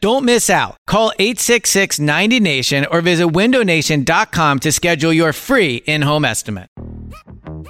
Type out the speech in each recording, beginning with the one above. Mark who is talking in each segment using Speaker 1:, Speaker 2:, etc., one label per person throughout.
Speaker 1: Don't miss out. Call 866 90 Nation or visit windownation.com to schedule your free in home estimate.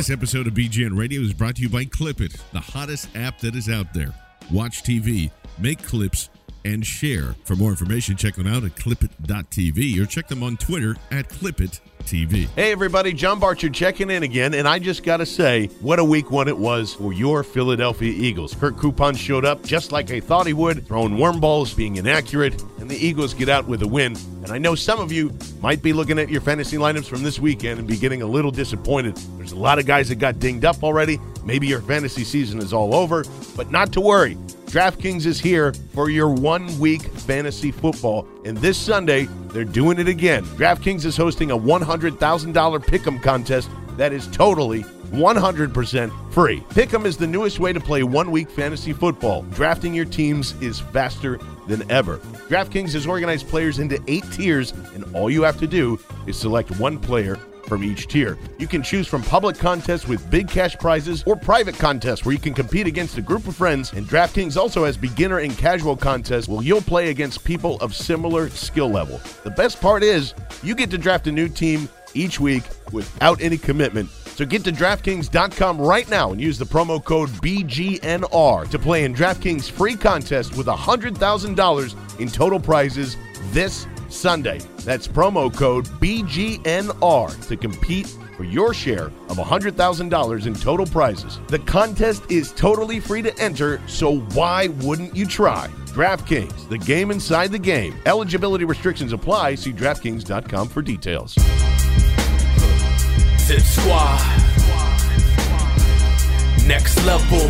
Speaker 2: This episode of BGN Radio is brought to you by Clipit, the hottest app that is out there. Watch TV, make clips, and share. For more information, check them out at clipit.tv or check them on Twitter at clipit.tv.
Speaker 3: Hey everybody, John Barcher checking in again, and I just gotta say, what a week one it was for your Philadelphia Eagles. Kirk Cousins showed up just like I thought he would, throwing worm balls, being inaccurate, and the Eagles get out with a win. And I know some of you might be looking at your fantasy lineups from this weekend and be getting a little disappointed. There's a lot of guys that got dinged up already. Maybe your fantasy season is all over, but not to worry. DraftKings is here for your one week fantasy football. And this Sunday, they're doing it again. DraftKings is hosting a $100,000 pick'em contest that is totally 100% free. Pick'em is the newest way to play one week fantasy football. Drafting your teams is faster than ever. DraftKings has organized players into eight tiers, and all you have to do is select one player from each tier. You can choose from public contests with big cash prizes or private contests where you can compete against a group of friends. And DraftKings also has beginner and casual contests where you'll play against people of similar skill level. The best part is you get to draft a new team each week without any commitment. So get to DraftKings.com right now and use the promo code BGNR to play in DraftKings free contest with $100,000 in total prizes this Sunday. That's promo code BGNR to compete for your share of $100,000 in total prizes. The contest is totally free to enter, so why wouldn't you try? DraftKings, the game inside the game. Eligibility restrictions apply. See DraftKings.com for details.
Speaker 4: Zip Squad. Next level.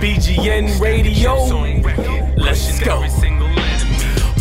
Speaker 4: BGN Radio. Let's go.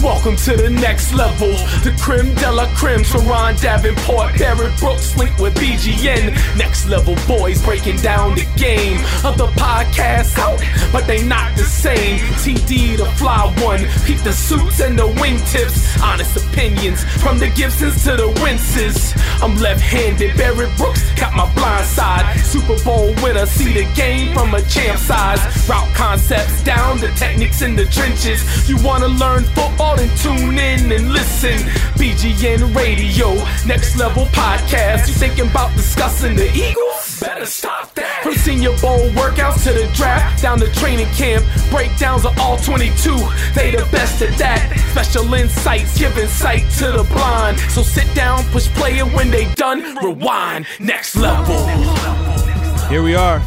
Speaker 4: Welcome to the next level. The creme de la creme. Davenport, Barrett Brooks linked with BGN. Next level boys breaking down the game. Other podcasts out, but they not the same. TD the fly one. Peep the suits and the wingtips. Honest opinions from the Gibsons to the Winces. I'm left handed. Barrett Brooks got my blind side. Super Bowl winner. See the game from a champ size. Route concepts down the techniques in the trenches. You wanna learn football? Then tune in and listen. BGN Radio, next level podcast. You thinking about discussing the Eagles? Better stop that. From Senior Bowl workouts to the draft, down to training camp, breakdowns of all 22. They the best at that. Special insights, giving sight to the blind. So sit down, push play, and when they done, rewind. Next level.
Speaker 5: Here we are,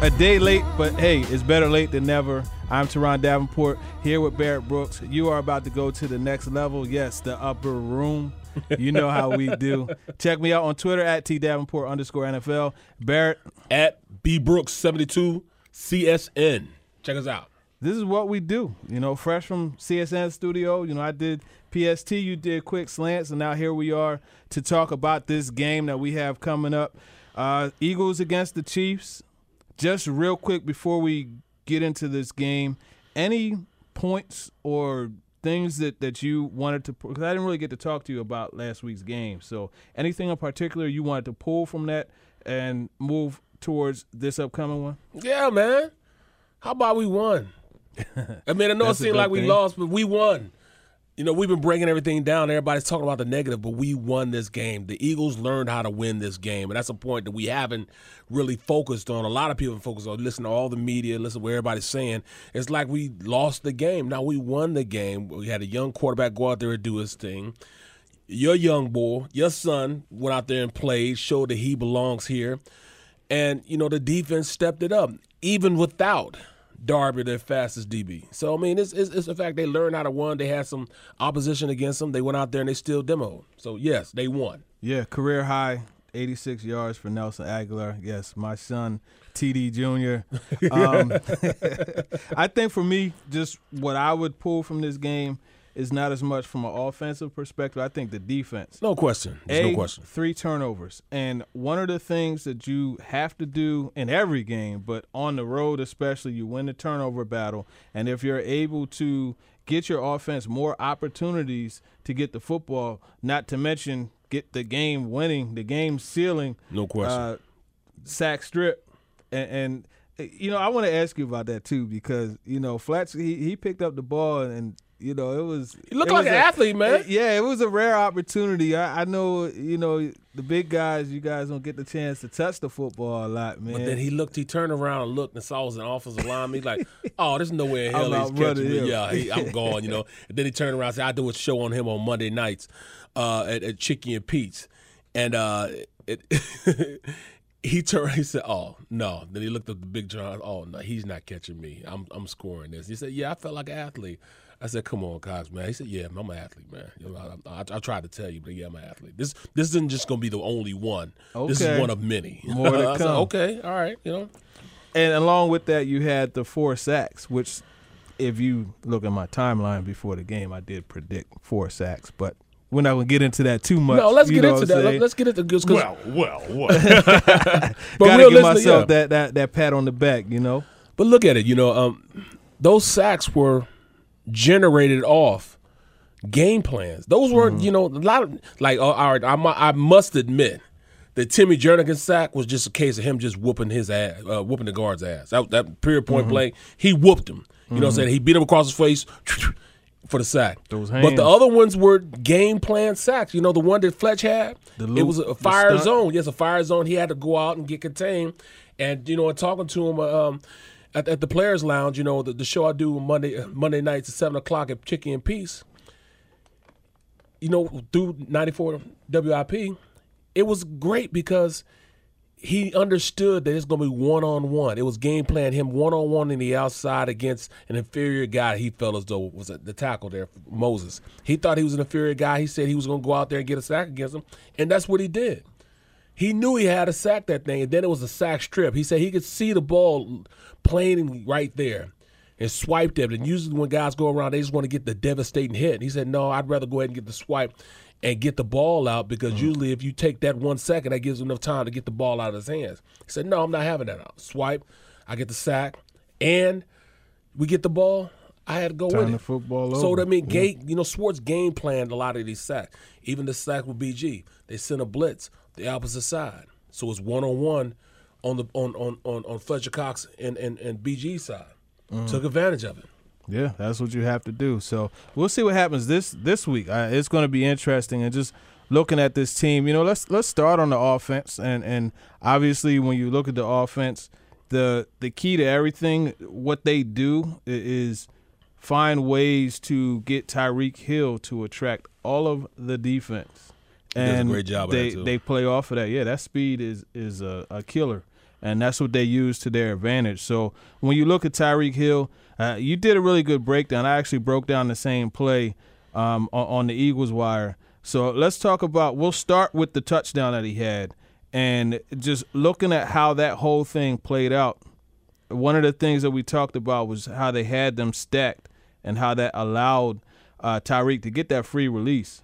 Speaker 5: a day late, but hey, it's better late than never. I'm Teron Davenport here with Barrett Brooks. You are about to go to the next level. Yes, the upper room. You know how we do. Check me out on Twitter at T Davenport underscore NFL. Barrett.
Speaker 6: At B Brooks 72 CSN. Check us out.
Speaker 5: This is what we do. You know, fresh from CSN studio. You know, I did PST, you did quick slants, and now here we are to talk about this game that we have coming up. Uh, Eagles against the Chiefs. Just real quick before we get into this game, any points or things that, that you wanted to because I didn't really get to talk to you about last week's game. So anything in particular you wanted to pull from that and move towards this upcoming one?
Speaker 6: Yeah, man. How about we won? I mean, I know it seemed like we lost, but we won. You know, we've been breaking everything down. Everybody's talking about the negative, but we won this game. The Eagles learned how to win this game, and that's a point that we haven't really focused on. A lot of people focus on listen to all the media, listen to what everybody's saying. It's like we lost the game. Now we won the game. We had a young quarterback go out there and do his thing. Your young boy, your son, went out there and played, showed that he belongs here, and you know the defense stepped it up, even without. Darby, their fastest DB. So I mean, it's, it's it's the fact they learned how to win. They had some opposition against them. They went out there and they still demoed. So yes, they won.
Speaker 5: Yeah, career high, 86 yards for Nelson Agholor. Yes, my son, TD Jr. Um, I think for me, just what I would pull from this game is not as much from an offensive perspective. I think the defense.
Speaker 6: No question. There's
Speaker 5: A,
Speaker 6: no question.
Speaker 5: Three turnovers. And one of the things that you have to do in every game, but on the road especially, you win the turnover battle. And if you're able to get your offense more opportunities to get the football, not to mention get the game winning, the game sealing.
Speaker 6: No question.
Speaker 5: Uh, sack strip. And, and you know, I want to ask you about that too because you know Flats he, he picked up the ball and you know it was
Speaker 6: He looked
Speaker 5: it
Speaker 6: like
Speaker 5: was
Speaker 6: an
Speaker 5: a-
Speaker 6: athlete, man.
Speaker 5: Yeah, it was a rare opportunity. I, I know you know the big guys. You guys don't get the chance to touch the football a lot, man.
Speaker 6: But then he looked, he turned around and looked and saw it was an offensive lineman. He's like, oh, there's no way in hell he's catching me.
Speaker 5: him.
Speaker 6: Yeah, he, I'm gone, you know. And then he turned around and said, I do a show on him on Monday nights uh, at, at Chicky and Pete's. And uh, it, he turned, he said, oh, no. Then he looked at the big John, oh, no, he's not catching me. I'm, I'm scoring this. He said, yeah, I felt like an athlete. I said, "Come on, Cox, man." He said, "Yeah, I'm an athlete, man. You know, I, I, I tried to tell you, but yeah, I'm an athlete. This this isn't just gonna be the only one. This is one of many.
Speaker 5: More to
Speaker 6: I said,
Speaker 5: come.
Speaker 6: okay, all right, you know.
Speaker 5: and along with that, you had the four sacks, which, if you look at my timeline before the game, I did predict four sacks, but we're not gonna get into that too much.
Speaker 6: No, let's
Speaker 5: you
Speaker 6: get
Speaker 5: know
Speaker 6: into that. Let-
Speaker 5: saying?
Speaker 6: Let's get into because
Speaker 3: Well, well, what?
Speaker 6: but
Speaker 5: Gotta
Speaker 6: real
Speaker 5: give myself
Speaker 6: yeah.
Speaker 5: that, that that pat on the back, you know.
Speaker 6: But look at it, you know, um, those sacks were generated off game plans. Those weren't, you know, a lot of like. Uh, all right, I, I must admit that Timmy Jernigan sack was just a case of him just whooping his ass, uh, whooping the guard's ass. That, that period point blank, he whooped him. You know what I'm saying? He beat him across his face for the sack. But the other ones were game plan sacks. You know, the one that Fletch had,
Speaker 5: The
Speaker 6: it was a fire zone. Yes, a fire zone. He had to go out and get contained. And you know, talking to him um, at, at the Players Lounge, you know, the, the show I do Monday Monday nights at seven o'clock at Chickie's and Pete's. You know, through ninety four WIP, it was great because he understood that it's going to be one on one. It was game plan him one on one in the outside against an inferior guy. He felt as though was the tackle there, Moses. He thought he was an inferior guy. He said he was going to go out there and get a sack against him, and that's what he did. He knew he had to sack that thing, and then it was a sack strip. He said he could see the ball playing right there and swiped it. And usually when guys go around, they just want to get the devastating hit. He said, no, I'd rather go ahead and get the swipe and get the ball out because mm-hmm. usually if you take that one second, that gives him enough time to get the ball out of his hands. He said, no, I'm not having that out. Swipe, I get the sack, and we get the ball. I had to go with it.
Speaker 5: football
Speaker 6: so
Speaker 5: over.
Speaker 6: I mean, game, you know, Schwartz game planned a lot of these sacks. Even the sack with BG, they sent a blitz the opposite side, so it's one on one on the on on on, on Fletcher Cox and and and BG side.
Speaker 5: Mm.
Speaker 6: Took advantage of it.
Speaker 5: Yeah, that's what you have to do. So we'll see what happens this this week. Uh, it's going to be interesting, and just looking at this team, you know, let's let's start on the offense, and and obviously when you look at the offense, the the key to everything, what they do is find ways to get Tyreek Hill to attract all of the defense.
Speaker 6: He does a
Speaker 5: And
Speaker 6: great job
Speaker 5: they they play off of that. Yeah, that speed is is a, a killer, and that's what they use to their advantage. So when you look at Tyreek Hill, uh, you did a really good breakdown. I actually broke down the same play um, on, on the Eagles wire. So let's talk about. We'll start with the touchdown that he had, and just looking at how that whole thing played out. One of the things that we talked about was how they had them stacked and how that allowed uh, Tyreek to get that free release.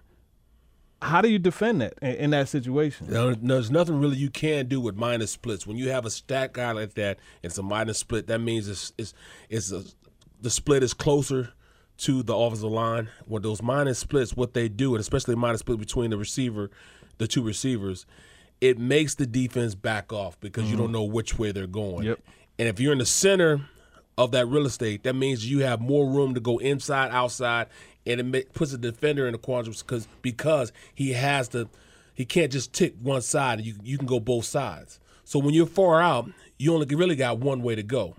Speaker 5: How do you defend that in, in that situation?
Speaker 6: There's nothing really you can do with minus splits. When you have a stack guy like that, it's a minus split. That means it's it's, it's a, the split is closer to the offensive line. When those minus splits, what they do, and especially minus split between the receiver, the two receivers, it makes the defense back off because you mm-hmm. don't know which way they're going.
Speaker 5: Yep.
Speaker 6: And if you're in the center of that real estate, that means you have more room to go inside, outside, and it puts the defender in a quandary because because he has to, he can't just tick one side. You you can go both sides. So when you're far out, you only really got one way to go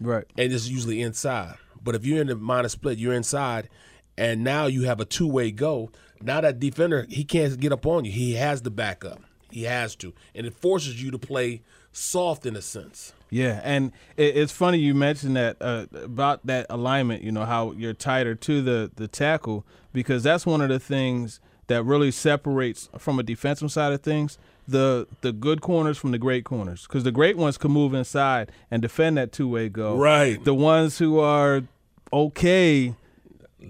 Speaker 5: Right.
Speaker 6: and it's usually inside. But if you're in the minor split, you're inside, and now you have a two way go. Now that defender, he can't get up on you. He has the backup. He has to, and it forces you to play soft in a sense.
Speaker 5: Yeah, and it, it's funny you mentioned that uh, about that alignment. You know how you're tighter to the the tackle because that's one of the things that really separates from a defensive side of things the the good corners from the great corners because the great ones can move inside and defend that two way go.
Speaker 6: Right.
Speaker 5: The ones who are okay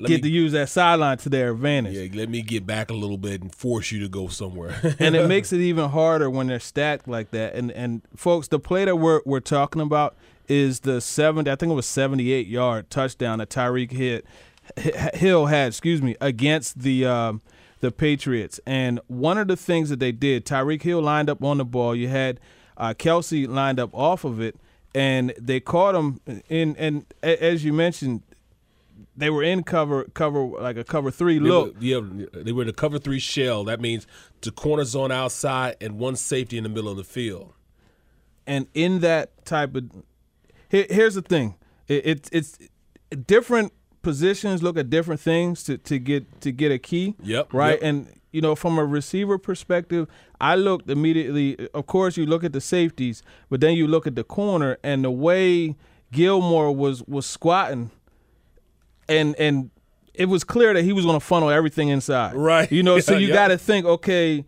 Speaker 6: Let
Speaker 5: get
Speaker 6: me-
Speaker 5: to use that sideline to their advantage.
Speaker 6: Yeah, let me get back a little bit and force you to go somewhere.
Speaker 5: and it makes it even harder when they're stacked like that. And and folks, the play that we're we're talking about is the seven. I think it was seventy eight yard touchdown that Tyreek hit Hill had. Excuse me against the. Um, the Patriots, and one of the things that they did, Tyreek Hill lined up on the ball. You had uh, Kelce lined up off of it, and they caught him in. And as you mentioned, they were in cover, cover like a cover three
Speaker 6: They
Speaker 5: look.
Speaker 6: were- yeah, they were in a cover three shell. That means the corners on outside and one safety in the middle of the field.
Speaker 5: and in that type of here, here's the thing it, it, it's different positions look at different things to, to get to get a key
Speaker 6: Yep,
Speaker 5: right
Speaker 6: yep.
Speaker 5: and you know from a receiver perspective i looked immediately of course you look at the safeties but then you look at the corner and the way gilmore was was squatting and and it was clear that he was going to funnel everything inside
Speaker 6: Right.
Speaker 5: you know so you
Speaker 6: yeah.
Speaker 5: got to think okay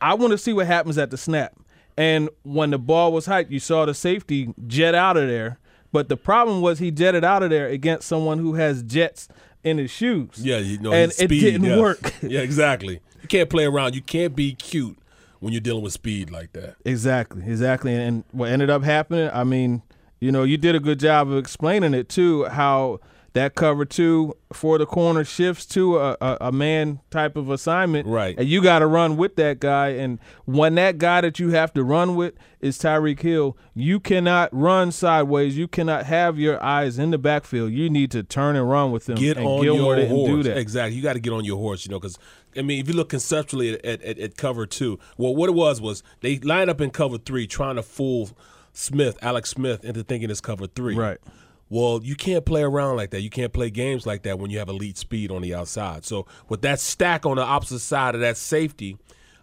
Speaker 5: I want to see what happens at the snap. And when the ball was hiked, you saw the safety jet out of there. But the problem was he jetted out of there against someone who has jets in his shoes.
Speaker 6: Yeah, you know,
Speaker 5: and
Speaker 6: his
Speaker 5: it didn't
Speaker 6: yeah.
Speaker 5: work.
Speaker 6: Yeah, exactly. You can't play around. You can't be cute when you're dealing with speed like that.
Speaker 5: Exactly, exactly. And what ended up happening, I mean, you know, you did a good job of explaining it too, how that cover two for the corner shifts to a, a, a man type of assignment.
Speaker 6: Right.
Speaker 5: And you got to run with that guy. And when that guy that you have to run with is Tyreek Hill, you cannot run sideways. You cannot have your eyes in the backfield. You need to turn and run with him.
Speaker 6: Get
Speaker 5: and
Speaker 6: on
Speaker 5: Gilmore
Speaker 6: your horse.
Speaker 5: do that.
Speaker 6: Exactly. You got to get on your horse, you know, because I mean, if you look conceptually at, at, at, at cover two, well, what it was was they lined up in cover three, trying to fool Smith, Alex Smith, into thinking it's cover three.
Speaker 5: Right.
Speaker 6: Well, you can't play around like that. You can't play games like that when you have elite speed on the outside. So with that stack on the opposite side of that safety,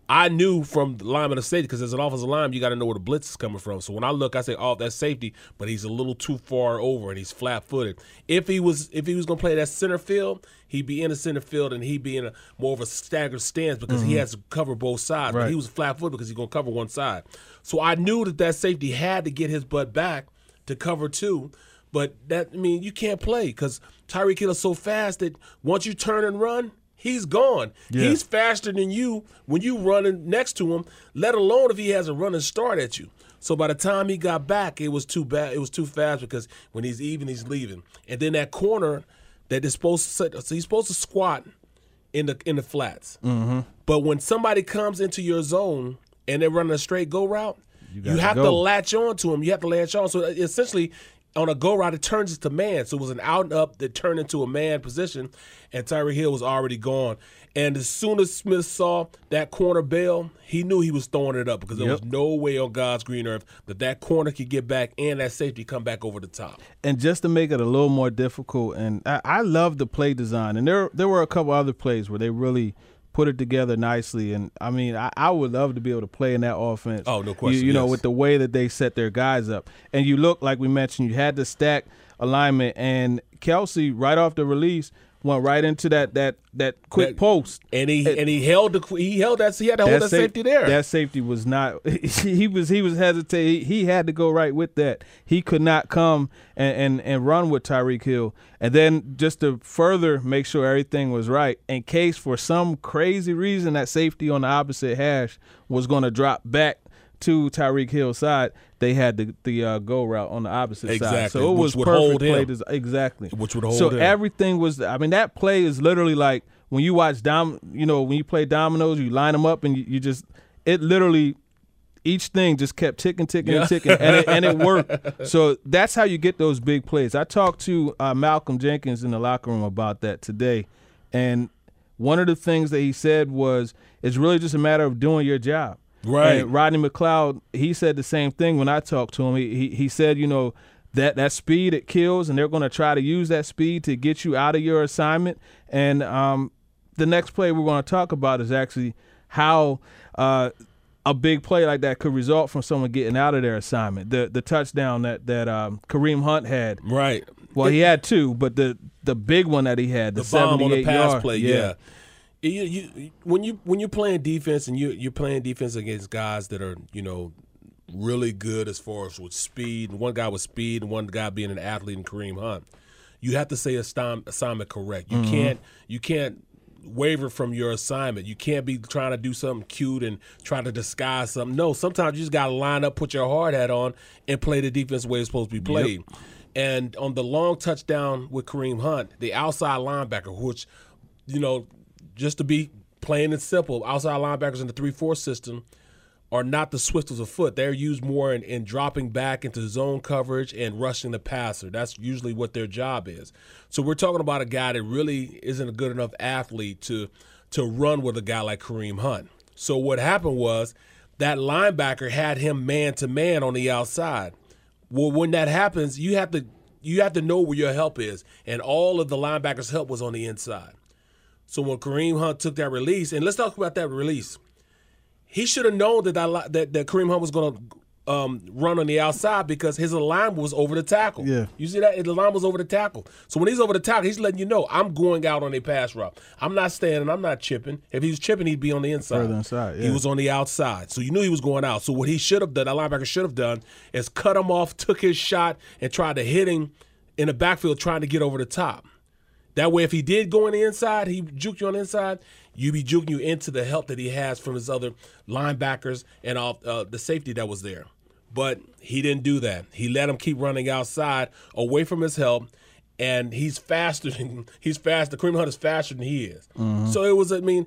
Speaker 6: I knew from the lineman of safety because as an offensive lineman, you got to know where the blitz is coming from. So when I look, I say, "Oh, that's safety," but he's a little too far over and he's flat-footed. If he was, if he was going to play that center field, he'd be in the center field and he'd be in a more of a staggered stance because he mm-hmm. has to cover both sides. But he was flat-footed because he's going to cover one side. So I knew that that safety had to get his butt back to cover two. But that I mean, you can't play because Tyreek Hill is so fast that once you turn and run, he's gone.
Speaker 5: Yeah.
Speaker 6: He's faster than you when you running next to him. Let alone if he has a running start at you. So by the time he got back, it was too bad. It was too fast because when he's even, he's leaving. And then that corner that is supposed to sit, so he's supposed to squat in the in the flats. Mm-hmm. But when somebody comes into your zone and they're running a straight go route, you,
Speaker 5: gotta
Speaker 6: have to latch on to him. You have to latch on. So essentially, on a go route, it turns into man. So it was an out and up that turned into a man position, and Tyreek Hill was already gone. And as soon as Smith saw that corner bail, he knew he was throwing it up because there
Speaker 5: Yep.
Speaker 6: was no way on God's green earth that that corner could get back and that safety come back over the top.
Speaker 5: and just to make it a little more difficult, and I, I love the play design, and there there were a couple other plays where they really put it together nicely, and I mean I, I would love to be able to play in that offense.
Speaker 6: Oh, no
Speaker 5: You-
Speaker 6: question,
Speaker 5: You, know,
Speaker 6: yes.
Speaker 5: with the way that they set their guys up, and you look like we mentioned, you had the stack alignment, and Kelce right off the release went right into that that that quick
Speaker 6: That-
Speaker 5: post.
Speaker 6: And he and he held the he held that he had to hold that,
Speaker 5: sa-
Speaker 6: safety there.
Speaker 5: That safety was not. he was he was hesitating. He, he had to go right with that. He could not come and and, and run with Tyreek Hill. And then just to further make sure everything was right, in case for some crazy reason that safety on the opposite hash was going to drop back to Tyreek Hill's side, they had the the uh, go route on the opposite side. So it
Speaker 6: which
Speaker 5: was
Speaker 6: would
Speaker 5: perfect
Speaker 6: hold
Speaker 5: play. exactly.
Speaker 6: Which would hold
Speaker 5: So
Speaker 6: him.
Speaker 5: everything was. I mean, that play is literally like when you watch dom. You know, when you play dominoes, you line them up and you, you just. It literally. Each thing just kept ticking, ticking,
Speaker 6: Yeah.
Speaker 5: and ticking, and it, and it worked. So that's how you get those big plays. I talked to uh, Malcolm Jenkins in the locker room about that today, and one of the things that he said was it's really just a matter of doing your job.
Speaker 6: Right.
Speaker 5: And Rodney McLeod, he said the same thing when I talked to him. He he, he said, you know, that that speed it kills, and they're going to try to use that speed to get you out of your assignment. And um, the next play we're going to talk about is actually how. Uh, a big play like that could result from someone getting out of their assignment. The the touchdown that that um, Kareem Hunt had.
Speaker 6: Right.
Speaker 5: Well, he had two, but the the big one that he had, the,
Speaker 6: the bomb on the
Speaker 5: 78
Speaker 6: pass
Speaker 5: yard,
Speaker 6: play. Yeah. You, you, when you when you're playing defense and you you're playing defense against guys that are you know really good as far as with speed, and one guy with speed and one guy being an athlete and Kareem Hunt, you have to say assignment correct. You
Speaker 5: Mhm.
Speaker 6: can't you can't waver from your assignment. You can't be trying to do something cute and try to disguise something. No, sometimes you just got to line up, put your hard hat on, and play the defense the way it's supposed to be played. And on the long touchdown with Kareem Hunt, the outside linebacker, which, you know, just to be plain and simple, outside linebackers in the 3 4 system are not the swiftest of foot. They're used more in, in dropping back into zone coverage and rushing the passer. That's usually what their job is. So we're talking about a guy that really isn't a good enough athlete to to run with a guy like Kareem Hunt. So what happened was that linebacker had him man to man on the outside. Well, when that happens, you have to you have to know where your help is, and all of the linebackers' help was on the inside. So when Kareem Hunt took that release, and let's talk about that release, he should have known that that, that that Kareem Hunt was going to um, run on the outside because his alignment was over the tackle.
Speaker 5: Yeah.
Speaker 6: you see that the line was over the tackle. So when he's over the tackle, he's letting you know I'm going out on a pass route. I'm not standing. I'm not chipping. If he was chipping, he'd be on the inside.
Speaker 5: Further inside,
Speaker 6: He was on the outside, so you knew he was going out. So what he should have done, that linebacker should have done, is cut him off, took his shot, and tried to hit him in the backfield, trying to get over the top. That way, if he did go on the inside, he juked you on the inside, you be juking you into the help that he has from his other linebackers and all uh, the safety that was there. But he didn't do that. He let him keep running outside, away from his help, and he's faster than he's faster. Kareem Hunt is faster than he is.
Speaker 5: Mhm.
Speaker 6: So it was. I mean,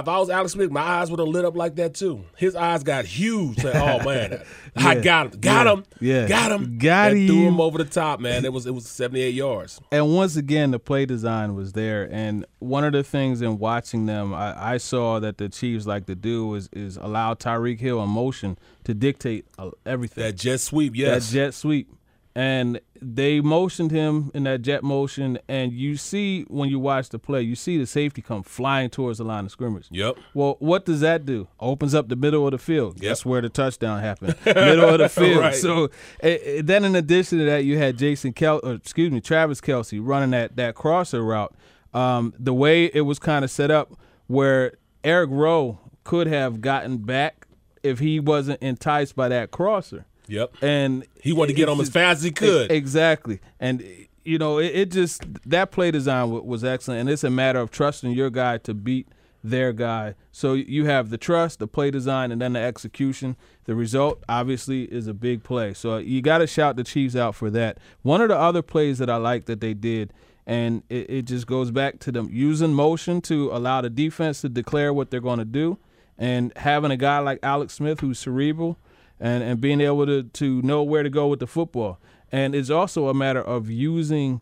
Speaker 6: if I was Alex Smith, my eyes would have lit up like that too. His eyes got huge. Like, oh man, I got him, got
Speaker 5: Yeah.
Speaker 6: him,
Speaker 5: Yeah.
Speaker 6: got him,
Speaker 5: Got
Speaker 6: and Threw
Speaker 5: him.
Speaker 6: him over the top, man. It was it was 78 yards.
Speaker 5: And once again, the play design was there. And one of the things in watching them, I, I saw that the Chiefs like to do is is allow Tyreek Hill in motion to dictate uh, everything.
Speaker 6: That jet sweep, yes.
Speaker 5: That jet sweep. And they motioned him in that jet motion, and you see when you watch the play, you see the safety come flying towards the line of scrimmage.
Speaker 6: Yep.
Speaker 5: Well, what does that do? Opens up the middle of the field.
Speaker 6: Yep.
Speaker 5: That's where the touchdown happened. middle of the field.
Speaker 6: Right.
Speaker 5: So eh, then, in addition to that, you had Jason Kel, or excuse me, Travis Kelce running that that crosser route. Um, the way it was kind of set up, where Eric Rowe could have gotten back if he wasn't enticed by that crosser.
Speaker 6: Yep.
Speaker 5: And
Speaker 6: He wanted to get on as fast as he could.
Speaker 5: Exactly. And you know, it, it just that play design wa- was excellent, and it's a matter of trusting your guy to beat their guy. So you have the trust, the play design, and then the execution. The result, obviously, is a big play. So uh, you got to shout the Chiefs out for that. One of the other plays that I like that they did, and it, it just goes back to them using motion to allow the defense to declare what they're going to do, and having a guy like Alex Smith who's cerebral and, and being able to, to know where to go with the football. And it's also a matter of using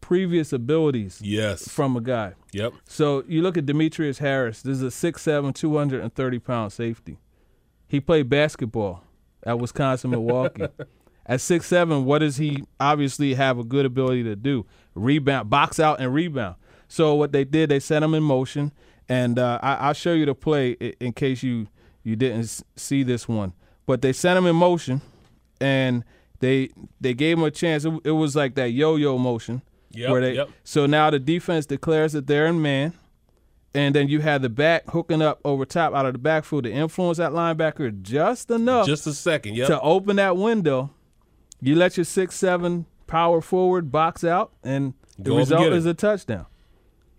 Speaker 5: previous abilities
Speaker 6: Yes.
Speaker 5: from a guy.
Speaker 6: Yep.
Speaker 5: So you look at Demetrius Harris. This is a 6'7", 230 pound safety. He played basketball at Wisconsin Milwaukee. At 6'7", what does he obviously have a good ability to do? Rebound, box out, and rebound. So what they did, they set him in motion, and uh, I, I'll show you the play in case you you didn't see this one. But they sent him in motion, and they they gave him a chance. It, it was like that yo-yo motion.
Speaker 6: Yep,
Speaker 5: where they,
Speaker 6: yep.
Speaker 5: So now the defense declares that they're in man, and then you have the back hooking up over top out of the backfield to influence that linebacker just enough
Speaker 6: Just a second. Yep.
Speaker 5: to open that window. You let your six seven power forward box out, and the
Speaker 6: Go
Speaker 5: result is a touchdown.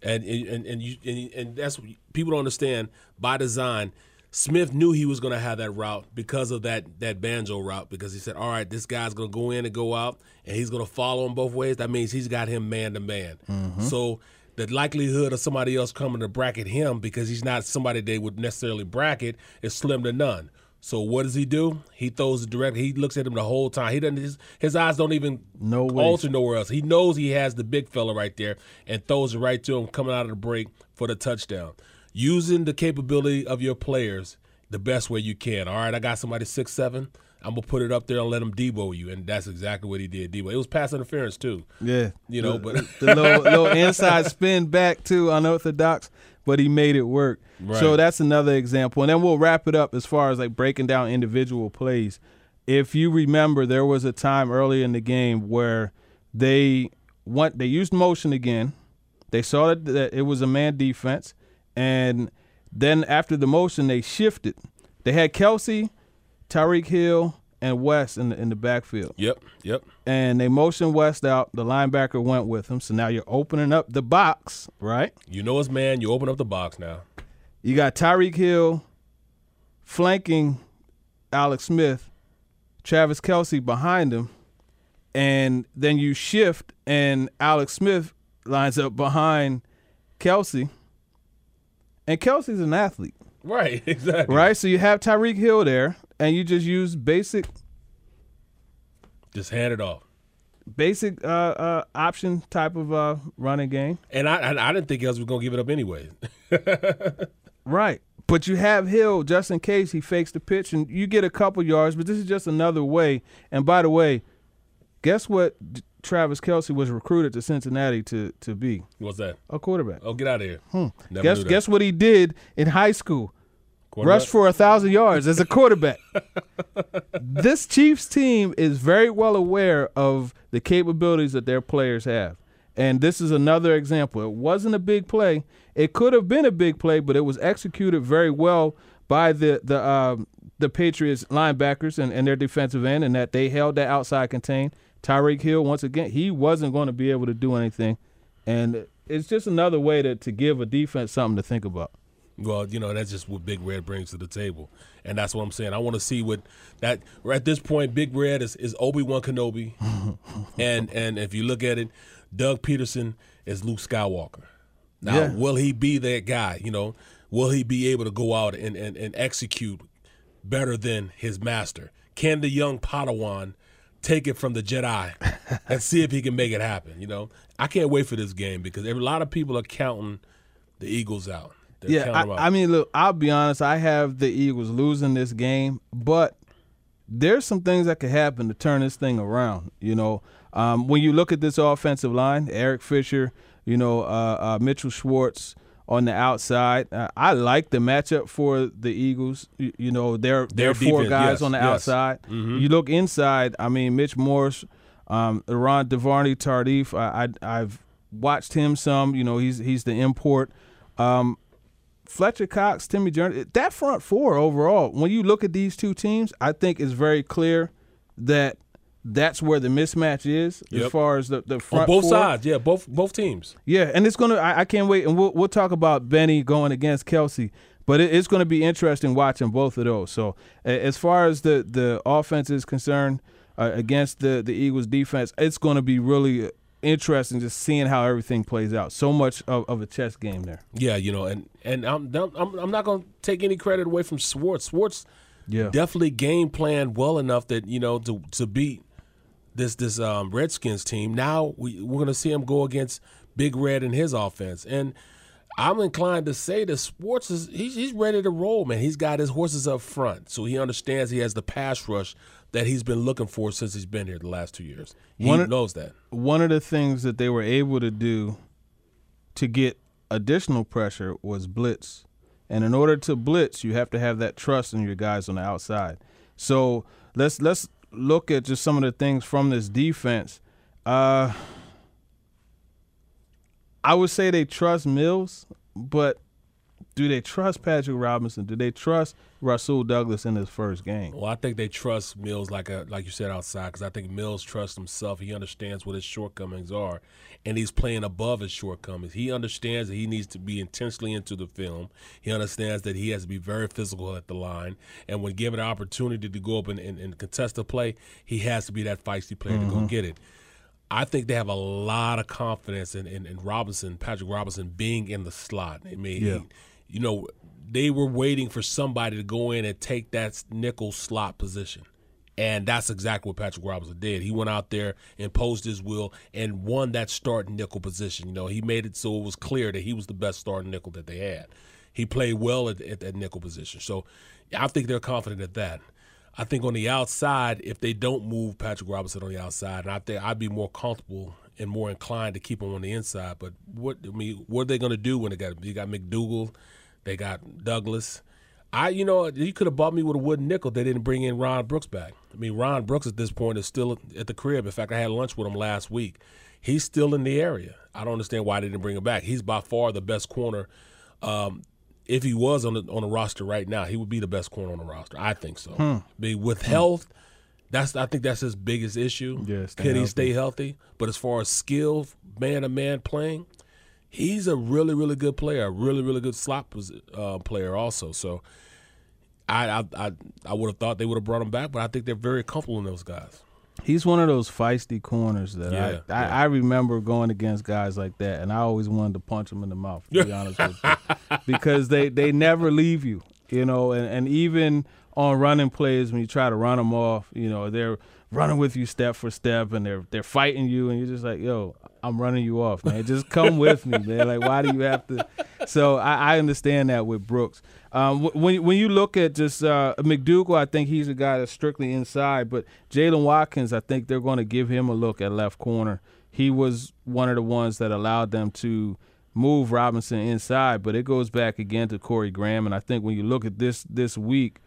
Speaker 6: and and and you and, and that's what people don't understand by design. Smith knew he was going to have that route because of that that banjo route because he said, "All right, this guy's going to go in and go out, and he's going to follow him both ways. That means he's got him man to man. Mm-hmm. So the likelihood of somebody else coming to bracket him because he's not somebody they would necessarily bracket is slim to none. So what does he do? He throws it direct. He looks at him the whole time. He doesn't. His, his eyes don't even
Speaker 5: No
Speaker 6: alter nowhere else. He knows he has the big fella right there and throws it right to him coming out of the break for the touchdown. Using the capability of your players the best way you can. All right, I got somebody six seven. I'm gonna put it up there and let him debo you, and that's exactly what he did. Debo. It was pass interference too.
Speaker 5: Yeah,
Speaker 6: You know,
Speaker 5: the,
Speaker 6: but
Speaker 5: the little, little inside spin back too unorthodox, but he made it work.
Speaker 6: Right.
Speaker 5: So that's another example, and then we'll wrap it up as far as like breaking down individual plays. If you remember, there was a time early in the game where they want they used motion again. They saw that, that it was a man defense, and then after the motion, they shifted. They had Kelce, Tyreek Hill, and West in the in the backfield
Speaker 6: Yep, yep.
Speaker 5: and they motioned West out. The linebacker went with him. So now you're opening up the box, right?
Speaker 6: You know it's man. You open up the box now.
Speaker 5: You got Tyreek Hill flanking Alex Smith, Travis Kelce behind him, and then you shift and Alex Smith lines up behind Kelce. And Kelce's an athlete,
Speaker 6: Right, exactly.
Speaker 5: right? So you have Tyreek Hill there, and you just use basic
Speaker 6: Just hand it off.
Speaker 5: basic uh, uh, option type of uh, running game.
Speaker 6: And I, I, I didn't think else was gonna give it up anyway.
Speaker 5: Right. But you have Hill just in case he fakes the pitch and you get a couple yards, but this is just another way. And by the way, guess what Travis Kelce was recruited to Cincinnati to, to be?
Speaker 6: What's that?
Speaker 5: A quarterback.
Speaker 6: Oh, get out of here. Never
Speaker 5: guess guess what he did in high school? Rushed for a thousand yards as a quarterback. this Chiefs team is very well aware of the capabilities that their players have. And this is another example. It wasn't a big play. It could have been a big play, but it was executed very well by the the um, the Patriots linebackers and, and their defensive end, and that they held that outside contain. Tyreek Hill, once again, he wasn't going to be able to do anything. And it's just another way to, to give a defense something to think about.
Speaker 6: Well, you know, that's just what Big Red brings to the table. And that's what I'm saying. I want to see what that at this point, Big Red is, is Obi Wan Kenobi. and and if you look at it, Doug Pederson is Luke Skywalker. Now,
Speaker 5: Yeah.
Speaker 6: will he be that guy? You know, will he be able to go out and, and, and execute better than his master? Can the young Padawan take it from the Jedi and see if he can make it happen? You know, I can't wait for this game because a lot of people are counting the Eagles out. They're
Speaker 5: Yeah,
Speaker 6: them out.
Speaker 5: I, I mean, look, I'll be honest. I have the Eagles losing this game, but there's some things that could happen to turn this thing around. You know, um, when you look at this offensive line, Eric Fisher, you know, uh, uh, Mitchell Schwartz on the outside. Uh, I like the matchup for the Eagles. You, you know,
Speaker 6: Their
Speaker 5: are four
Speaker 6: defense,
Speaker 5: guys
Speaker 6: yes,
Speaker 5: on the
Speaker 6: yes.
Speaker 5: outside. You look inside. I mean, Mitch Morse, um, Laurent Duvernay-Tardif. I, I I've watched him some. You know, he's he's the import. Um, Fletcher Cox, Timmy Journey, that front four overall, when you look at these two teams, I think it's very clear that that's where the mismatch is as far as the, the front
Speaker 6: on both
Speaker 5: four.
Speaker 6: sides, yeah, both both teams.
Speaker 5: Yeah, and it's gonna. I, I can't wait, and we'll we'll talk about Bennie going against Kelce, but it, it's gonna be interesting watching both of those. So as far as the the offense is concerned uh, against the the Eagles defense, it's gonna be really interesting just seeing how everything plays out. So much of, of a chess game there.
Speaker 6: Yeah, you know, and and I'm I'm, I'm not going to take any credit away from Schwartz. Schwartz
Speaker 5: Yeah.
Speaker 6: definitely game planned well enough that you know to to beat this this um, Redskins team. Now we we're going to see him go against Big Red and his offense, and I'm inclined to say that Schwartz is he's, he's ready to roll, man. He's got his horses up front, so he understands he has the pass rush that he's been looking for since he's been here the last two years. He
Speaker 5: One of-
Speaker 6: knows that.
Speaker 5: one of the things that they were able to do to get additional pressure was blitz. And in order to blitz, you have to have that trust in your guys on the outside. So let's let's look at just some of the things from this defense. Uh, I would say they trust Mills, but do they trust Patrick Robinson? Do they trust Rasul Douglas in his first game?
Speaker 6: Well, I think they trust Mills like a like you said outside because I think Mills trusts himself. He understands what his shortcomings are, and he's playing above his shortcomings. He understands that he needs to be intentionally into the film. He understands that he has to be very physical at the line, and when given an opportunity to go up and, and, and contest a play, he has to be that feisty player to go mm-hmm. get it. I think they have a lot of confidence in, in, in Robinson, Patrick Robinson, being in the slot. I mean,
Speaker 5: Yeah.
Speaker 6: he- you know, they were waiting for somebody to go in and take that nickel slot position. And that's exactly what Patrick Robinson did. He went out there, imposed his will, and won that starting nickel position. You know, he made it so it was clear that he was the best starting nickel that they had. He played well at, at that nickel position. So I think they're confident at that. I think on the outside, if they don't move Patrick Robinson on the outside, and I think I'd be more comfortable and more inclined to keep him on the inside. But what I mean, what are they going to do when they got you got McDougle, they got Douglas. I, you know, you could have bought me with a wooden nickel. They didn't bring in Ron Brooks back. I mean, Ron Brooks at this point is still at the crib. In fact, I had lunch with him last week. He's still in the area. I don't understand why they didn't bring him back. He's by far the best corner. Um, if he was on the on the roster right now, he would be the best corner on the roster. I think so.
Speaker 5: Hmm.
Speaker 6: Be with health, that's I think that's his biggest issue.
Speaker 5: Yeah,
Speaker 6: Can he stay healthy? But as far as skill, man to man playing, he's a really really good player, a really really good slot uh, player also. So I I I, I would have thought they would have brought him back, but I think they're very comfortable in those guys.
Speaker 5: He's one of those feisty corners that
Speaker 6: Yeah,
Speaker 5: I,
Speaker 6: yeah.
Speaker 5: I, I remember going against guys like that, and I always wanted to punch them in the mouth. To be honest with you, because they they never leave you, you know, and, and even on running plays when you try to run them off, you know, they're running with you step for step, and they're they're fighting you, and you're just like, yo, I'm running you off, man. Just come with me, man. Like, why do you have to? So I, I understand that with Brooks. Um, when when you look at just uh, McDougle, I think he's a guy that's strictly inside. But Jaylen Watkins, I think they're going to give him a look at left corner. He was one of the ones that allowed them to move Robinson inside. But it goes back again to Corey Graham, and I think when you look at this this week,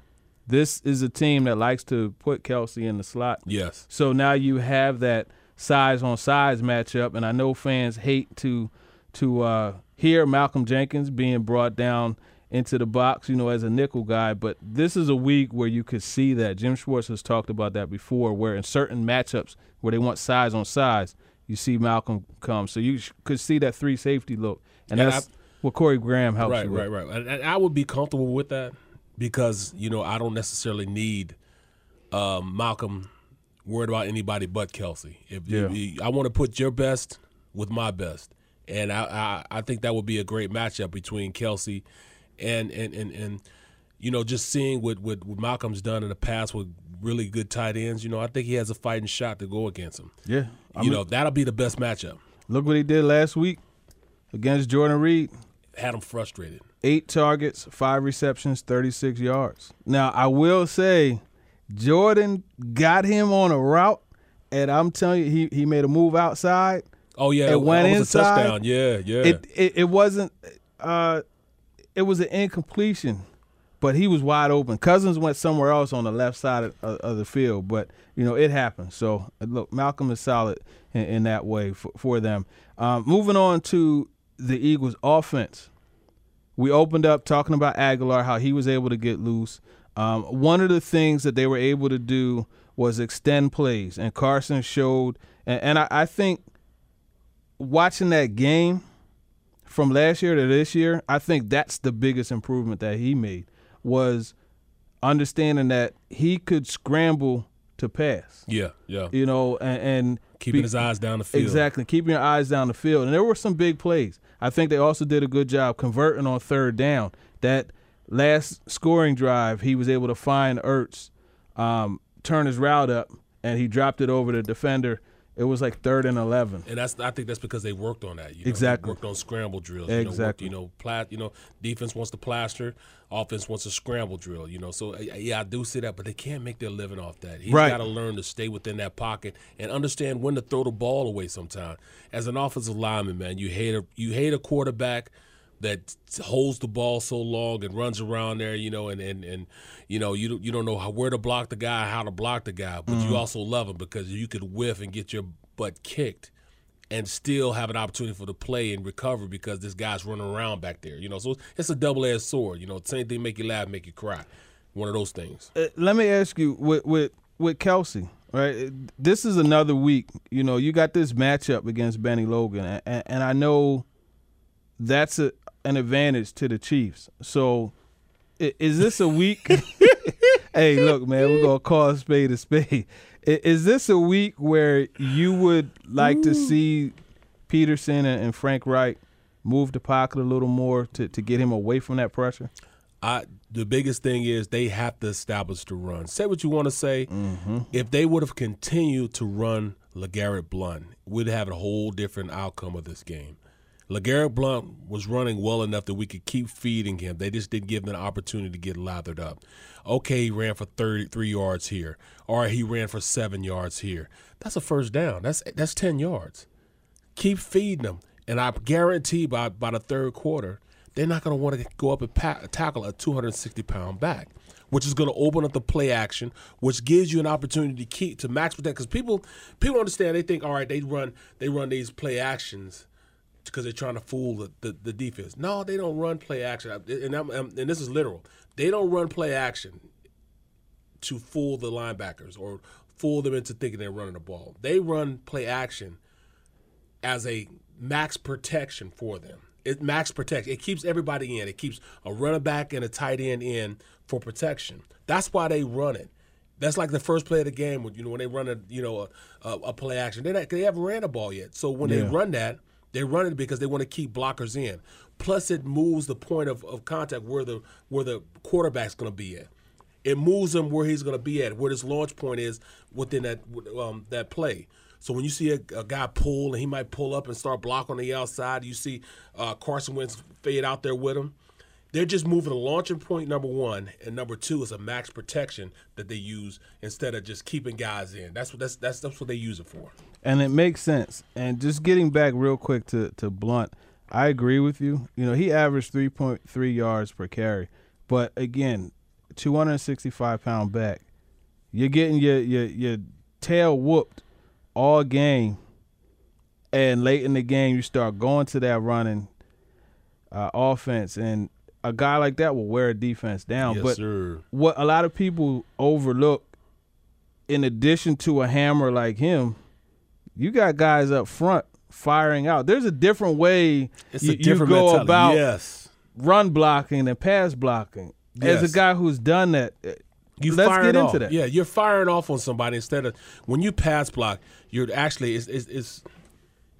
Speaker 5: this is a team that likes to put Kelce in the slot.
Speaker 6: Yes.
Speaker 5: So now you have that size on size matchup, and I know fans hate to to uh, hear Malcolm Jenkins being brought down into the box, you know, as a nickel guy. But this is a week where you could see that. Jim Schwartz has talked about that before, where in certain matchups where they want size on size, you see Malcolm come. So you sh- could see that three safety look, and,
Speaker 6: And
Speaker 5: that's
Speaker 6: I-
Speaker 5: what Corey Graham helps
Speaker 6: right,
Speaker 5: you with.
Speaker 6: right, right, And, and I would be comfortable with that because you know I don't necessarily need um, Malcolm worried about anybody but Kelce. If
Speaker 5: Yeah.
Speaker 6: you- I want to put your best with my best, and I, I I think that would be a great matchup between Kelce and and and and you know just seeing what what, what Malcolm's done in the past with really good tight ends. You know I think he has a fighting shot to go against him.
Speaker 5: Yeah, I
Speaker 6: you
Speaker 5: mean,
Speaker 6: know that'll be the best matchup.
Speaker 5: look what he did last week against Jordan Reed.
Speaker 6: Had him frustrated.
Speaker 5: eight targets, five receptions, 36 yards. Now, I will say, Jordan got him on a route, and I'm telling you, he, he made a move outside.
Speaker 6: Oh yeah,
Speaker 5: it went
Speaker 6: that was
Speaker 5: inside.
Speaker 6: a touchdown. Yeah, yeah.
Speaker 5: It, it it wasn't. Uh, it was an incompletion, but he was wide open. Cousins went somewhere else on the left side of, of, of the field, but you know it happened. So look, Malcolm is solid in, in that way for, for them. Um, moving on to the Eagles' offense we opened up talking about Agholor, how he was able to get loose. Um, one of the things that they were able to do was extend plays, and Carson showed. And, and I, I think watching that game from last year to this year, I think that's the biggest improvement that he made was understanding that he could scramble to pass.
Speaker 6: Yeah, yeah.
Speaker 5: You know, and, and
Speaker 6: Keeping his eyes down the field.
Speaker 5: Exactly, keeping your eyes down the field. And there were some big plays. I think they also did a good job converting on third down. That last scoring drive, he was able to find Ertz, um, turn his route up, and he dropped it over the defender. It was like third and eleven.
Speaker 6: And that's I think that's because they worked on that. You know,
Speaker 5: Exactly.
Speaker 6: They worked on scramble drills.
Speaker 5: Exactly.
Speaker 6: You know, worked, you know, pla- you know, defense wants to plaster, offense wants a scramble drill. You know, so yeah, I do see that, but they can't make their living off that. He's
Speaker 5: Right.
Speaker 6: got to learn to stay within that pocket and understand when to throw the ball away. Sometime, as an offensive lineman, man, you hate a you hate a quarterback that holds the ball so long and runs around there, you know, and and, and you know you don't, you don't know how, where to block the guy, how to block the guy, but
Speaker 5: Mm-hmm.
Speaker 6: you also love him because you could whiff and get your butt kicked and still have an opportunity for the play and recover because this guy's running around back there. You know, so it's a double edged sword. You know, same thing make you laugh, make you cry. One of those things.
Speaker 5: Uh, let me ask you with with with Kelce, right? This is another week. You know, you got this matchup against Bennie Logan, and, and I know that's a, an advantage to the Chiefs. So, is this a week? hey, look, man, we're gonna call a spade a spade. Is this a week where you would like Ooh. to see Pederson and Frank Reich move the pocket a little more to, to get him away from that pressure?
Speaker 6: I the biggest thing is they have to establish the run. Say what you want to say. Mm-hmm. If they would have continued to run LeGarrette Blunt, we'd have a whole different outcome of this game. LeGarrette Blunt was running well enough that we could keep feeding him. They just didn't give him an opportunity to get lathered up. Okay, he ran for 33 yards here, or he ran for seven yards here. That's a first down. That's that's 10 yards. Keep feeding them, and I guarantee by by the third quarter, they're not going to want to go up and pa- tackle a 260 pound back, which is going to open up the play action, which gives you an opportunity to keep to max protect. Because people people understand they think all right they run they run these play actions because they're trying to fool the, the, the, defense. No, they don't run play action, and, I'm, I'm, and this is literal. They don't run play action to fool the linebackers or fool them into thinking they're running the ball. They run play action as a max protection for them it max protects. It keeps everybody in. It keeps a running back and a tight end in for protection. That's why they run it. That's like the first play of the game when you know when they run a you know a, a, a play action. They they haven't ran a ball yet. So when yeah. they run that, they run it because they want to keep blockers in. Plus, it moves the point of, of contact where the where the quarterback's going to be at. It moves him where he's going to be at, where his launch point is within that um, that play. So when you see a, a, guy pull and he might pull up and start blocking on the outside, you see uh, Carson Wentz fade out there with him. They're just moving a launching point, number one, and number two is a max protection that they use instead of just keeping guys in. That's what that's that's that's what they use it for.
Speaker 5: And it makes sense. And just getting back real quick to to Blunt, I agree with you. You know, he averaged three point three yards per carry, but again, two hundred and sixty five pound back, you're getting your your your tail whooped all game, and late in the game you start going to that running uh, offense, and a guy like that will wear a defense down.
Speaker 6: Yes,
Speaker 5: but
Speaker 6: sir.
Speaker 5: what a lot of people overlook, in addition to a hammer like him, you got guys up front firing out. There's a different way
Speaker 6: it's
Speaker 5: you,
Speaker 6: different
Speaker 5: you go
Speaker 6: mentality.
Speaker 5: about
Speaker 6: yes.
Speaker 5: run blocking and pass blocking.
Speaker 6: Yes.
Speaker 5: As a guy who's done that, uh,
Speaker 6: you
Speaker 5: Let's get into
Speaker 6: off.
Speaker 5: that.
Speaker 6: Yeah, you're firing off on somebody instead of when you pass block. You're actually it's, it's, it's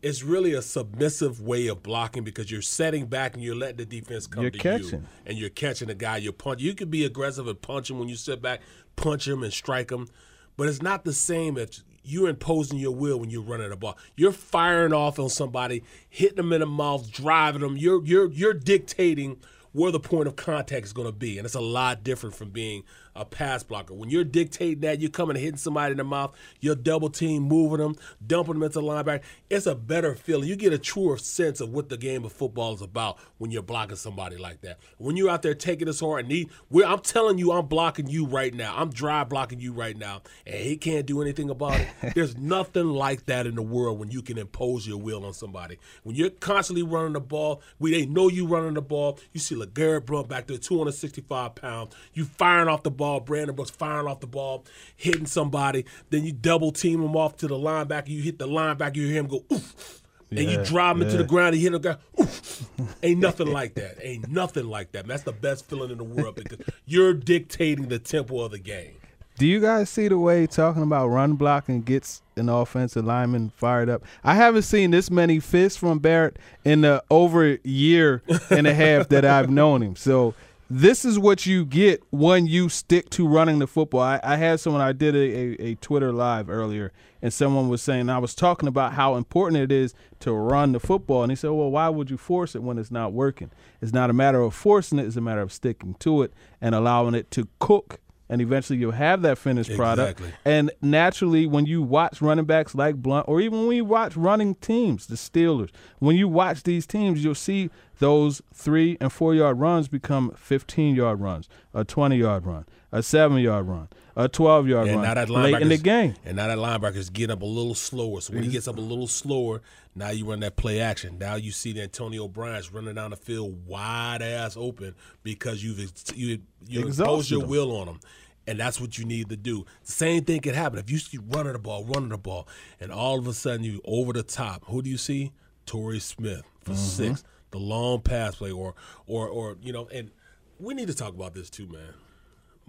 Speaker 6: it's really a submissive way of blocking because you're setting back and you're letting the defense come
Speaker 5: you're
Speaker 6: to
Speaker 5: catching.
Speaker 6: you, and you're catching the guy. You punch. You can be aggressive and punch him when you sit back, punch him and strike him, but it's not the same as you're imposing your will when you're running the ball. You're firing off on somebody, hitting them in the mouth, driving them. You're you're you're dictating where the point of contact is going to be, and it's a lot different from being a pass blocker. When you're dictating that, you're coming and hitting somebody in the mouth, you're double team, moving them, dumping them into the linebacker. It's a better feeling. You get a truer sense of what the game of football is about when you're blocking somebody like that. When you're out there taking this hard and need, I'm telling you, I'm blocking you right now. I'm dry blocking you right now, and he can't do anything about it. There's nothing like that in the world when you can impose your will on somebody. When you're constantly running the ball, we they know you running the ball. You see LeGarrette Blunt back there, 265 pounds. You firing off the ball, Brandon Brooks firing off the ball, hitting somebody. Then you double team him off to the linebacker. You hit the linebacker, you hear him go, oof. Yeah, and you drive him yeah. into the ground, he hit a guy. Oof. Ain't nothing like that. Ain't nothing like that. That's the best feeling in the world because you're dictating the tempo of the game.
Speaker 5: Do you guys see the way talking about run blocking gets an offensive lineman fired up? I haven't seen this many fists from Barrett in the over year and a half that I've known him. So this is what you get when you stick to running the football. I, I had someone I did a, a, a, Twitter live earlier, and someone was saying I was talking about how important it is to run the football, and he said, "Well, why would you force it when it's not working? It's not a matter of forcing it; it's a matter of sticking to it and allowing it to cook." And eventually, you'll have that finished product.
Speaker 6: Exactly.
Speaker 5: And naturally, when you watch running backs like Blunt, or even when you watch running teams, the Steelers, when you watch these teams, you'll see those three and four yard runs become 15 yard runs, a 20 yard run, a seven yard run, a 12 yard run
Speaker 6: now that
Speaker 5: late in the game.
Speaker 6: And now that linebacker's getting up a little slower. So when he gets up a little slower, now you run that play action. Now you see the Antonio Bryant's running down the field wide ass open because you've you you imposed your will on him. And that's what you need to do. The same thing can happen if you keep running the ball, running the ball, and all of a sudden you over the top. Who do you see? Torrey Smith for
Speaker 5: Mm-hmm.
Speaker 6: six, the long pass play, or or or you know. And we need to talk about this too, man.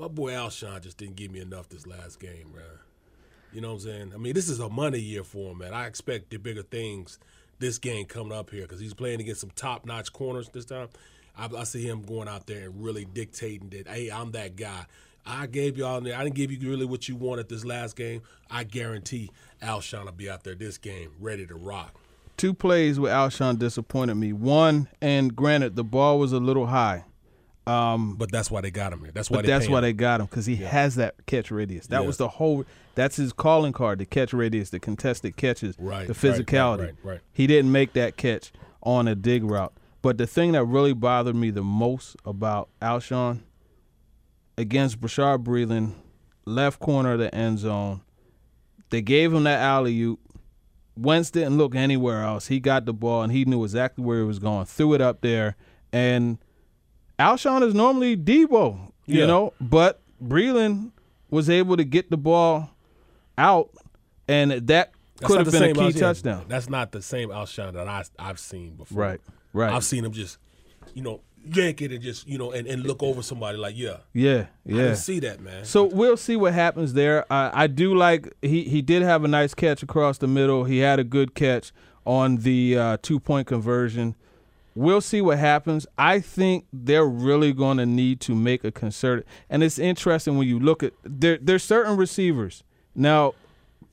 Speaker 6: My boy Alshon just didn't give me enough this last game, man. You know what I'm saying? I mean, this is a money year for him, man. I expect the bigger things this game coming up here because he's playing against some top notch corners this time. I, I see him going out there and really dictating that, hey, I'm that guy. I gave y'all, I didn't give you really what you wanted this last game. I guarantee Alshon will be out there this game ready to rock.
Speaker 5: Two plays where Alshon disappointed me. One, and granted, the ball was a little high. Um,
Speaker 6: But that's why they got him here. That's why
Speaker 5: that's why
Speaker 6: him.
Speaker 5: they got him because he has that catch radius. That
Speaker 6: Yeah.
Speaker 5: was the whole. That's his calling card: the catch radius, the contested catches,
Speaker 6: Right,
Speaker 5: the
Speaker 6: right, right,
Speaker 5: physicality.
Speaker 6: right, right.
Speaker 5: He didn't make that catch on a dig route. But the thing that really bothered me the most about Alshon against Bashaud Breeland, left corner of the end zone, they gave him that alley oop. Wentz didn't look anywhere else. He got the ball and he knew exactly where he was going. Threw it up there, and Alshon is normally Debo, you
Speaker 6: Yeah.
Speaker 5: know, but Breeland was able to get the ball out, and that could have been a key
Speaker 6: Alshon-
Speaker 5: touchdown.
Speaker 6: That's not the same Alshon that I, I've seen before.
Speaker 5: Right, right.
Speaker 6: I've seen him just, you know, yank it and just, you know, and, and look over somebody like, yeah.
Speaker 5: Yeah,
Speaker 6: I
Speaker 5: yeah.
Speaker 6: didn't see that, man.
Speaker 5: So we'll see what happens there. I, I do like he he did have a nice catch across the middle. He had a good catch on the uh, two point conversion. We'll see what happens. I think they're really going to need to make a concerted. And it's interesting when you look at there. There's certain receivers now.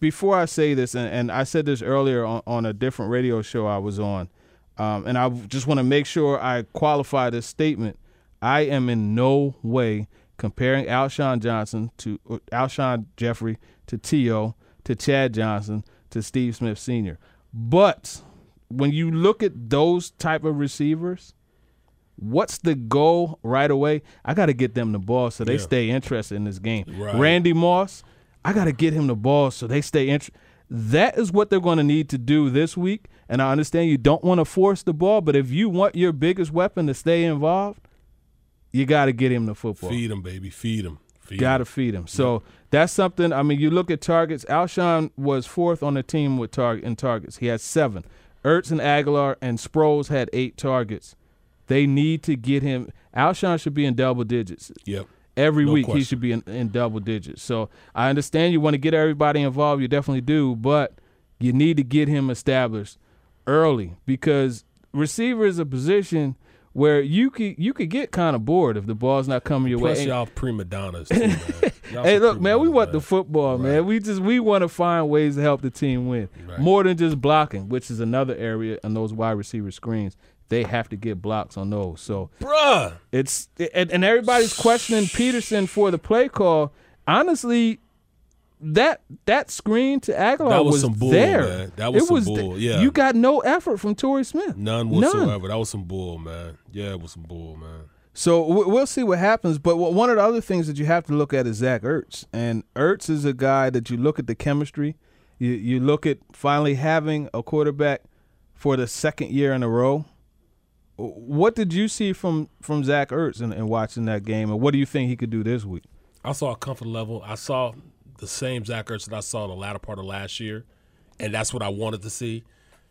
Speaker 5: Before I say this, and, and I said this earlier on, on a different radio show I was on, um, and I just want to make sure I qualify this statement. I am in no way comparing Alshon Johnson to Alshon Jeffery to T.O. to Chad Johnson to Steve Smith Sr. But when you look at those type of receivers, what's the goal right away? I got to get them the ball so they
Speaker 6: Yeah.
Speaker 5: stay interested in this game.
Speaker 6: Right.
Speaker 5: Randy Moss, I got to get him the ball so they stay interested. That is what they're going to need to do this week. And I understand you don't want to force the ball, but if you want your biggest weapon to stay involved, you got to get him the football.
Speaker 6: Feed him, baby. Feed him.
Speaker 5: Got to feed him. So that's something. I mean, you look at targets. Alshon was fourth on the team with target in targets. He had seven. Ertz and Agholor and Sproles had eight targets. They need to get him. Alshon should be in double digits.
Speaker 6: Yep.
Speaker 5: Every
Speaker 6: No
Speaker 5: week he should be in, in double digits. So I understand you want to get everybody involved. You definitely do, but you need to get him established early because receiver is a position where you could you could get kind of bored if the ball's not coming your way.
Speaker 6: Plus, y'all prima donnas, too, man. Y'all
Speaker 5: hey, look, man, we want the football, man. We just we want to find ways to help the team win
Speaker 6: Right.
Speaker 5: more than just blocking, which is another area in those wide receiver screens. They have to get blocks on those. So,
Speaker 6: Bruh.
Speaker 5: it's and, and everybody's questioning Pederson for the play call. Honestly, that that screen to Agholor
Speaker 6: That was some bull,
Speaker 5: there.
Speaker 6: man. That was
Speaker 5: it
Speaker 6: some
Speaker 5: was
Speaker 6: bull, yeah.
Speaker 5: you got no effort from Torrey Smith.
Speaker 6: None whatsoever. That was some bull, man. Yeah, it was some bull, man.
Speaker 5: So we'll see what happens. But one of the other things that you have to look at is Zach Ertz, and Ertz is a guy that you look at the chemistry. You you look at finally having a quarterback for the second year in a row. What did you see from from Zach Ertz in, in watching that game, and what do you think he could do this week?
Speaker 6: I saw a comfort level. I saw the same Zach Ertz that I saw the latter part of last year, and that's what I wanted to see.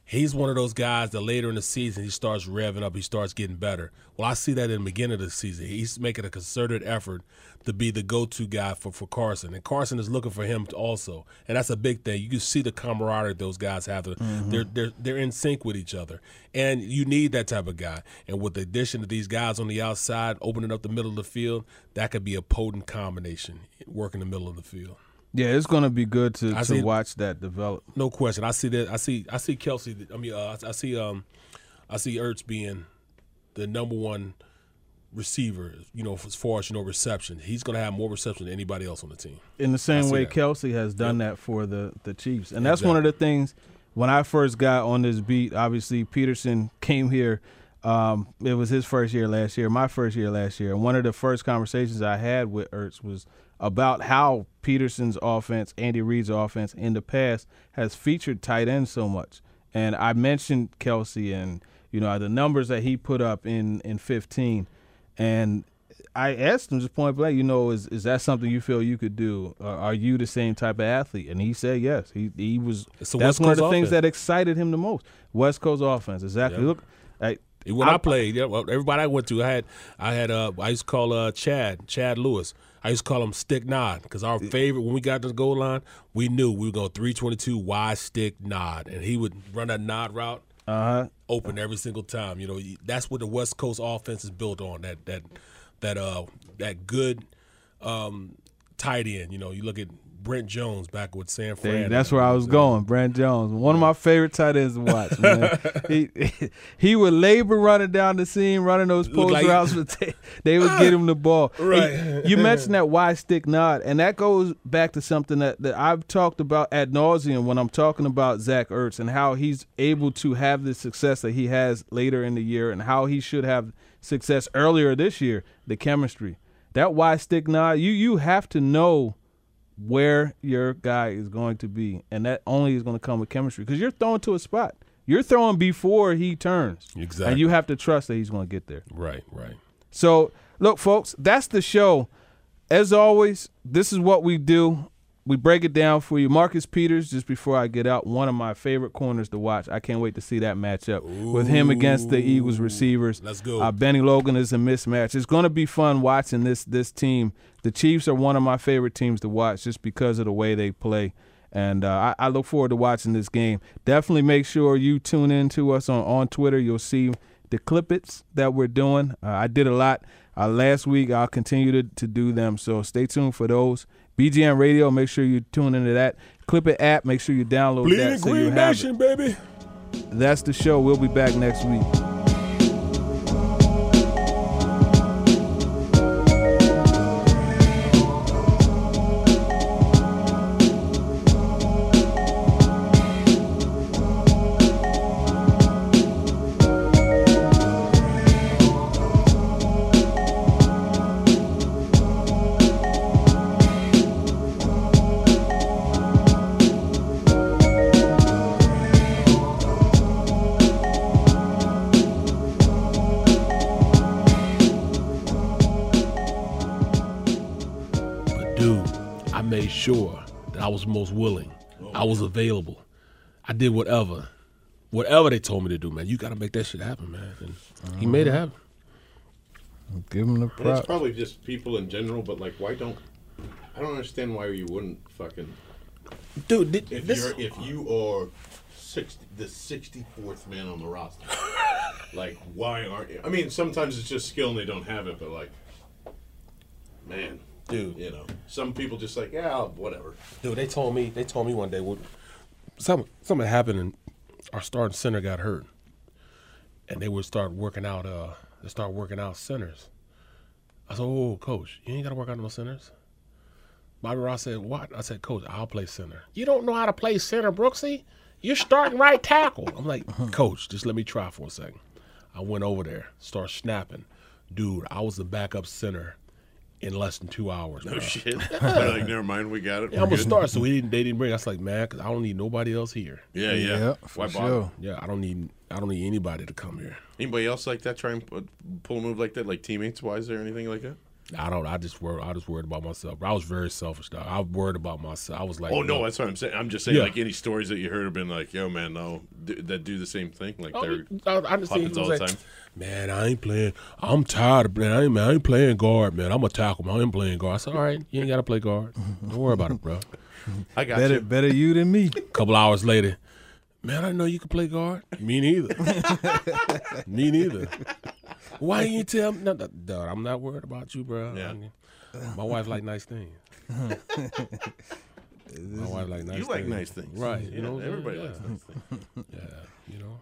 Speaker 6: He's one of those guys that later in the season he starts revving up, he starts getting better. Well, I see that in the beginning of the season. He's making a concerted effort to be the go-to guy for, for Carson, and Carson is looking for him also, and that's a big thing. You can see the camaraderie those guys have. Mm-hmm. They're they're they're in sync with each other, and you need that type of guy. And with the addition of these guys on the outside, opening up the middle of the field, that could be a potent combination. Working the middle of the field.
Speaker 5: Yeah, it's going to be good to,
Speaker 6: I
Speaker 5: to
Speaker 6: see-
Speaker 5: watch that develop.
Speaker 6: No question. I see that. I see. I see Kelce. I mean, uh, I see. Um, I see Ertz being the number one receiver. You know, as far as you know, reception. He's going to have more reception than anybody else on the team.
Speaker 5: in the same way
Speaker 6: that.
Speaker 5: Kelce has done that for the the Chiefs, and that's one of the things. When I first got on this beat, obviously Pederson came here Um, it was his first year last year, my first year last year. And one of the first conversations I had with Ertz was about how Pederson's offense, Andy Reid's offense in the past has featured tight ends so much. And I mentioned Kelce and you know the numbers that he put up in in 15, and I asked him just point blank, you know, is is that something you feel you could do? Uh, are you the same type of athlete? And he said yes. He he was.
Speaker 6: A
Speaker 5: that's one of the
Speaker 6: Coast
Speaker 5: things that excited him the most. West Coast offense, exactly.
Speaker 6: Yeah.
Speaker 5: Look, I,
Speaker 6: When I, played, yeah, everybody I went to, I had, I had, uh, I used to call uh, Chad, Chad Lewis. I used to call him Stick Nod because our favorite when we got to the goal line, we knew we were going three twenty two wide stick nod, and he would run that nod route,
Speaker 5: uh-huh.
Speaker 6: open every single time. You know, that's what the West Coast offense is built on. That that that uh that good um, tight end. You know, you look at Brent Jones back with San Fran.
Speaker 5: that's where I was going. Brent Jones, one of my favorite tight ends to watch. Man, he he would labor running down the seam, running those post
Speaker 6: like-
Speaker 5: routes, they, they would get him the ball.
Speaker 6: Right.
Speaker 5: You mentioned that wide stick nod, and that goes back to something that, that I've talked about ad nauseum when I'm talking about Zach Ertz and how he's able to have the success that he has later in the year, and how he should have success earlier this year. The chemistry, that wide stick nod, you you have to know where your guy is going to be, and that only is going to come with chemistry because you're throwing to a spot. You're throwing before he turns,
Speaker 6: Exactly.
Speaker 5: and you have to trust that he's going to get there.
Speaker 6: Right, right.
Speaker 5: So, look, folks, that's the show. As always, this is what we do. We break it down for you. Marcus Peters, just before I get out, one of my favorite corners to watch. I can't wait to see that matchup with him against the Eagles receivers.
Speaker 6: Let's go.
Speaker 5: Uh, Bennie Logan is a mismatch. It's going to be fun watching this this team. The Chiefs are one of my favorite teams to watch just because of the way they play. And uh, I, I look forward to watching this game. Definitely make sure you tune in to us on, on Twitter. You'll see the clippets that we're doing. Uh, I did a lot uh, last week. I'll continue to, to do them. So stay tuned for those. BGN Radio, make sure you tune into that. Clip It app, make sure you download
Speaker 6: Bleeding
Speaker 5: that so you
Speaker 6: Green
Speaker 5: have
Speaker 6: Nation,
Speaker 5: it.
Speaker 6: baby.
Speaker 5: That's the show. We'll be back next week.
Speaker 6: Was most willing. I was available. I did whatever, whatever they told me to do, man. You got to make that shit happen, man. And he made it happen.
Speaker 5: Give him the
Speaker 3: And it's probably just people in general, but like, why don't I don't understand why you wouldn't fucking
Speaker 6: Dude, did,
Speaker 3: if
Speaker 6: this,
Speaker 3: you're if you are sixty the sixty fourth man on the roster. like, why aren't you? I mean, sometimes it's just skill and they don't have it, but like, man,
Speaker 6: dude,
Speaker 3: you know, some people just like, yeah, whatever.
Speaker 6: dude, they told me, they told me one day, what, something, something happened and our starting center got hurt, and they would start working out. Uh, they start working out centers. I said, "Oh, coach, you ain't got to work out no centers." Bobby Ross said, "What?" I said, "Coach, I'll play center." You don't know how to play center, Brooksy. You're starting right tackle. I'm like, Coach, just let me try for a second. I went over there, start snapping. Dude, I was the backup center in less than two hours.
Speaker 3: No
Speaker 6: bro.
Speaker 3: shit. They're like, never mind, we got it.
Speaker 6: Yeah, I'm a
Speaker 3: good."
Speaker 6: star, so we didn't. They didn't bring. us like, man, 'cause I don't need nobody else here.
Speaker 3: Yeah, yeah.
Speaker 5: Yeah,
Speaker 3: Why
Speaker 5: for
Speaker 3: bother?
Speaker 5: sure.
Speaker 6: Yeah, I don't need. I don't need anybody to come here.
Speaker 3: Anybody else like that? Try and pull a move like that, like teammates wise or anything like that?
Speaker 6: I don't. I just worried. I just worried about myself. I was very selfish, dog. I was worried about myself. I was like,
Speaker 3: oh no,
Speaker 6: look,
Speaker 3: that's what I'm saying. I'm just saying,
Speaker 6: Yeah.
Speaker 3: like any stories that you heard have been like, yo, man, no, do, that do the same thing. Like
Speaker 6: Oh,
Speaker 3: they're
Speaker 6: I, I understand.
Speaker 3: happens all
Speaker 6: was
Speaker 3: the
Speaker 6: like,
Speaker 3: time.
Speaker 6: Man, I ain't playing. I'm tired of playing. I ain't, man, I ain't playing guard, man. I'm a tackle. Man. I ain't playing guard. I said, all right, you ain't got to play guard. Don't worry about it, bro.
Speaker 3: I got
Speaker 5: Better,
Speaker 3: you.
Speaker 5: better you than me.
Speaker 6: A couple hours later, man, I know you can play guard. Me neither. me neither. Why you tell me? No, no, dog, I'm not worried about you, bro.
Speaker 3: Yeah.
Speaker 6: My wife like nice things. My wife like nice
Speaker 3: You
Speaker 6: things.
Speaker 3: like nice things.
Speaker 6: right?
Speaker 3: Yeah,
Speaker 6: You know, I'm saying?
Speaker 3: everybody
Speaker 6: yeah.
Speaker 3: likes nice things.
Speaker 6: Yeah, you know.